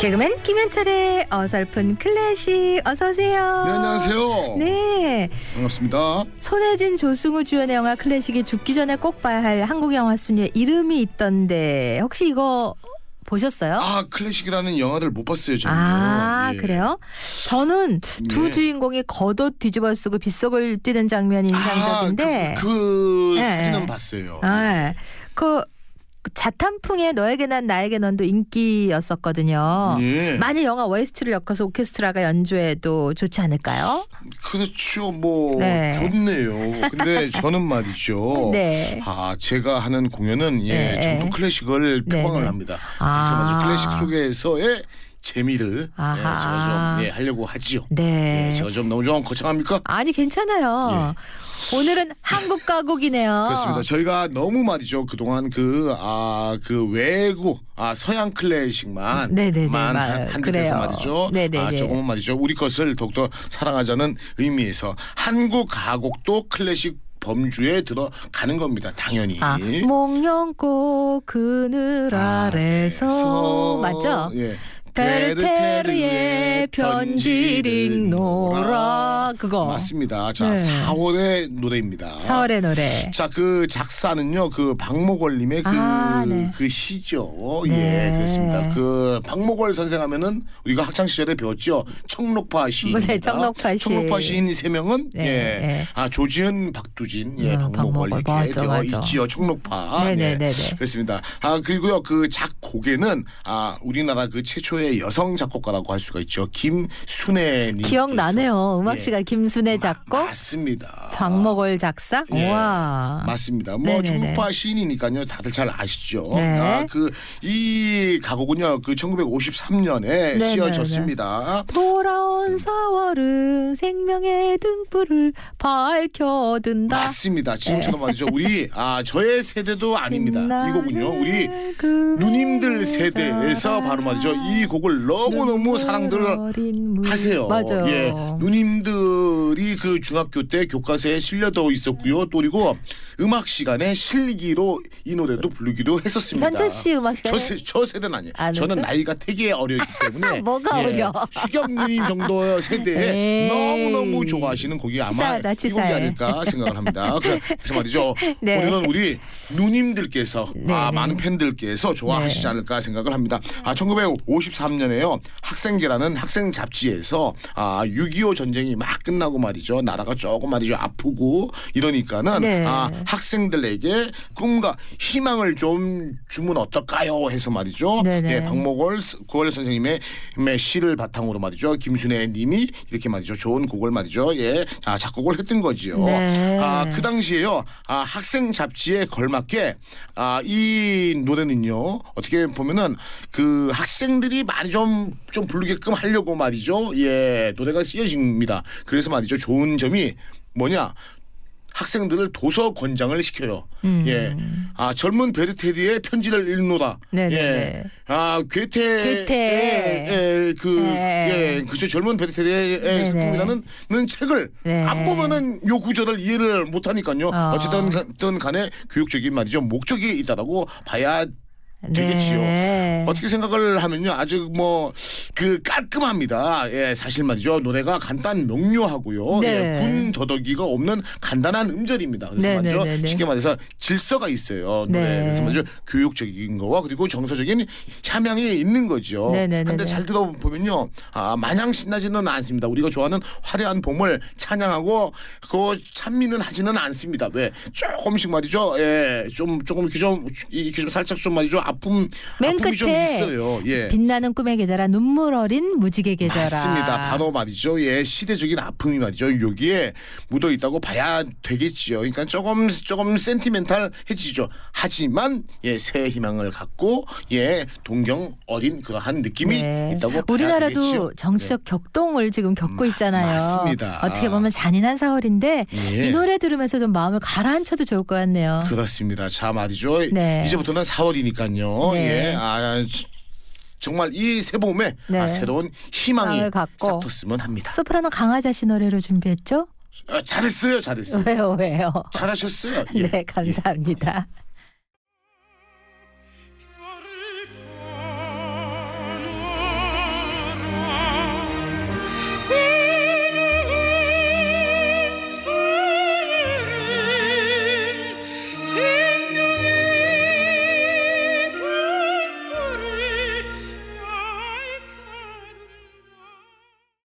개그맨 김현철의 어설픈 클래식 어서 오세요. 네, 안녕하세요. 네, 반갑습니다. 손혜진 조승우 주연의 영화 클래식이 죽기 전에 꼭 봐야 할 한국 영화 순위에 이름이 있던데 혹시 이거 보셨어요? 아, 클래식이라는 영화들 못 봤어요, 저는. 아, 예. 그래요? 저는 두 네. 주인공이 겉옷 뒤집어 쓰고 빗속을 뛰는 장면이 인상적인데. 아, 그, 그 예, 사진은 예. 봤어요. 아, 그 자탄풍의 너에게 난 나에게 넌도 인기였었거든요. 예. 만일 영화 OST를 엮어서 오케스트라가 연주해도 좋지 않을까요? 그렇죠, 뭐 네. 좋네요. 근데 저는 말이죠. 네. 아, 제가 하는 공연은 예, 네, 네. 클래식을 네, 표방을 네. 합니다. 아. 그래서 아주 클래식 속에서의 재미를 예, 아하. 제가 좀 예, 하려고 하지요. 네. 예, 제가 좀 너무 좀 거창합니까? 아니 괜찮아요. 오늘은 한국 가곡이네요. 그렇습니다. 저희가 너무 말이죠. 그동안 그, 아, 그 외국, 아, 서양 클래식만. 네네네, 만 맞아요. 한, 한 그래요. 듯해서 말이죠. 네네네. 아, 조금은 말이죠. 우리 것을 더욱더 사랑하자는 의미에서 한국 가곡도 클래식 범주에 들어가는 겁니다. 당연히. 아, 목련꽃 그늘 아래서 아래서, 맞죠? 예. 베르테르의 편지를 읽노라 그거 맞습니다. 자, 네. 4월의 노래입니다. 4월의 노래. 자, 그 작사는요, 그 박목월 님의 그, 아, 네. 그 시죠. 네. 예, 그렇습니다. 그 박목월 선생 하면은 우리가 학창 시절에 배웠죠. 청록파 시인. 네, 청록파 시인. 청록파 시인 세 명은 네, 예, 네. 아 조지은, 박두진, 예, 음, 박목월 박목월. 이렇게 맞아, 되어 맞아. 있지요. 청록파. 네, 네, 네, 네. 그렇습니다. 아 그리고요, 그 작곡에는 아 우리나라 그 최초의 여성 작곡가라고 할 수가 있죠. 김순애 님. 기억나네요. 예. 음악시가 김순애 작곡, 맞습니다. 박목월 작사. 예, 우와. 맞습니다. 뭐 네네네. 청국파 시인이니까요. 다들 잘 아시죠. 네. 아, 그이 가곡은요. 그 1953년에 네네네. 쓰여졌습니다. 돌아온 4월은 생명의 등불을 밝혀든다. 맞습니다. 지금처럼 네. 말이죠. 우리 아 저의 세대도 아닙니다. 이 곡은요. 우리 누님들 세대에서 바로 말이죠. 이 곡을 너무 너무 사랑들 하세요. 맞아요. 예, 누님들이 그 중학교 때 교과서에 실려도 있었고요. 또 그리고 음악 시간에 실기로 이 노래도 부르기도 했었습니다. 현철 씨 음악 시간에 저, 세, 저 세대는 아니에요. 안 저는? 나이가 되게 어리기 때문에 뭐가 어려? 수경 누님 정도 세대에 에이. 너무 너무 좋아하시는 곡이 아마 치사하다, 이 곡이. 아닐까 생각을 합니다. 그래서 말이죠. 네. 오늘은 우리 누님들께서 네, 아, 네. 많은 팬들께서 좋아하시지 네. 않을까 생각을 합니다. 아 1953년에요 학생계라는 학생 잡지에서 아 6.25 전쟁이 막 끝나고 말이죠 나라가 조금 말이죠 아프고 이러니까는 네. 아 학생들에게 꿈과 희망을 좀 주면 어떨까요 해서 말이죠. 네네. 예, 박목월 스- 구월 선생님의 의 시를 바탕으로 말이죠 김순애 님이 이렇게 말이죠 좋은 곡을 말이죠 예 아, 작곡을 했던 거지요. 네. 아, 그 당시에요. 아, 학생 잡지에 걸맞 게 아, 이 노래는요. 어떻게 보면은 그 학생들이 많이 좀, 좀 부르게끔 하려고 말이죠. 예, 노래가 쓰여집니다. 그래서 말이죠. 좋은 점이 뭐냐? 학생들을 도서 권장을 시켜요. 음. 예. 아, 젊은 베르테리의 편지를 읽노라. 네네네. 예. 아, 괴테. 괴테. 예, 그, 네. 예, 그죠. 젊은 베르테리의 네네. 슬픔이라는 는 책을 네. 안 보면은 요 구절을 이해를 못 하니까요. 어. 어쨌든 든 간에 교육적인 말이죠. 목적이 있다라고 봐야 되겠지요. 네. 어떻게 생각을 하면요. 아주 뭐 그 깔끔합니다. 예, 사실 말이죠. 노래가 간단 명료하고요. 네. 예, 군 더덕이가 없는 간단한 음절입니다. 그래서 네, 말이죠. 네, 네, 네. 쉽게 말해서 질서가 있어요. 노래. 네. 그래서 말이죠. 교육적인 거와 그리고 정서적인 함양이 있는 거죠. 네, 네, 네, 근데 네. 잘 들어보면요. 아, 마냥 신나지는 않습니다. 우리가 좋아하는 화려한 봄을 찬양하고 그 찬미는 하지는 않습니다. 왜? 조금씩 말이죠. 예, 좀 조금 이렇게 좀 이렇게 좀 살짝 좀 말이죠. 아픔 맨 아픔이 끝에 있어요. 예. 빛나는 꿈의 계절아 눈물 어린 무지개 계절아. 맞습니다. 바로 말이죠. 예, 시대적인 아픔이 말이죠. 여기에 묻어 있다고 봐야 되겠지요. 그러니까 조금 조금 센티멘탈해지죠. 하지만 예, 새 희망을 갖고 예, 동경 어린 그러한 느낌이 네. 있다고 우리나라도 되겠죠. 정치적 격동을 지금 겪고 음, 있잖아요. 맞습니다. 어떻게 보면 잔인한 4월인데 예. 이 노래 들으면서 좀 마음을 가라앉혀도 좋을 것 같네요. 그렇습니다. 자 말이죠. 네. 이제부터는 4월이니까요. 네. 예, 아, 지- 정말 이 새 봄에 네. 아, 새로운 희망이 갖고. 싹 텄으면 합니다. 소프라노 강하자 씨 노래로 준비했죠? 아, 잘했어요, 잘했어요. 왜요, 왜요? 잘하셨어요. 예. 네, 감사합니다.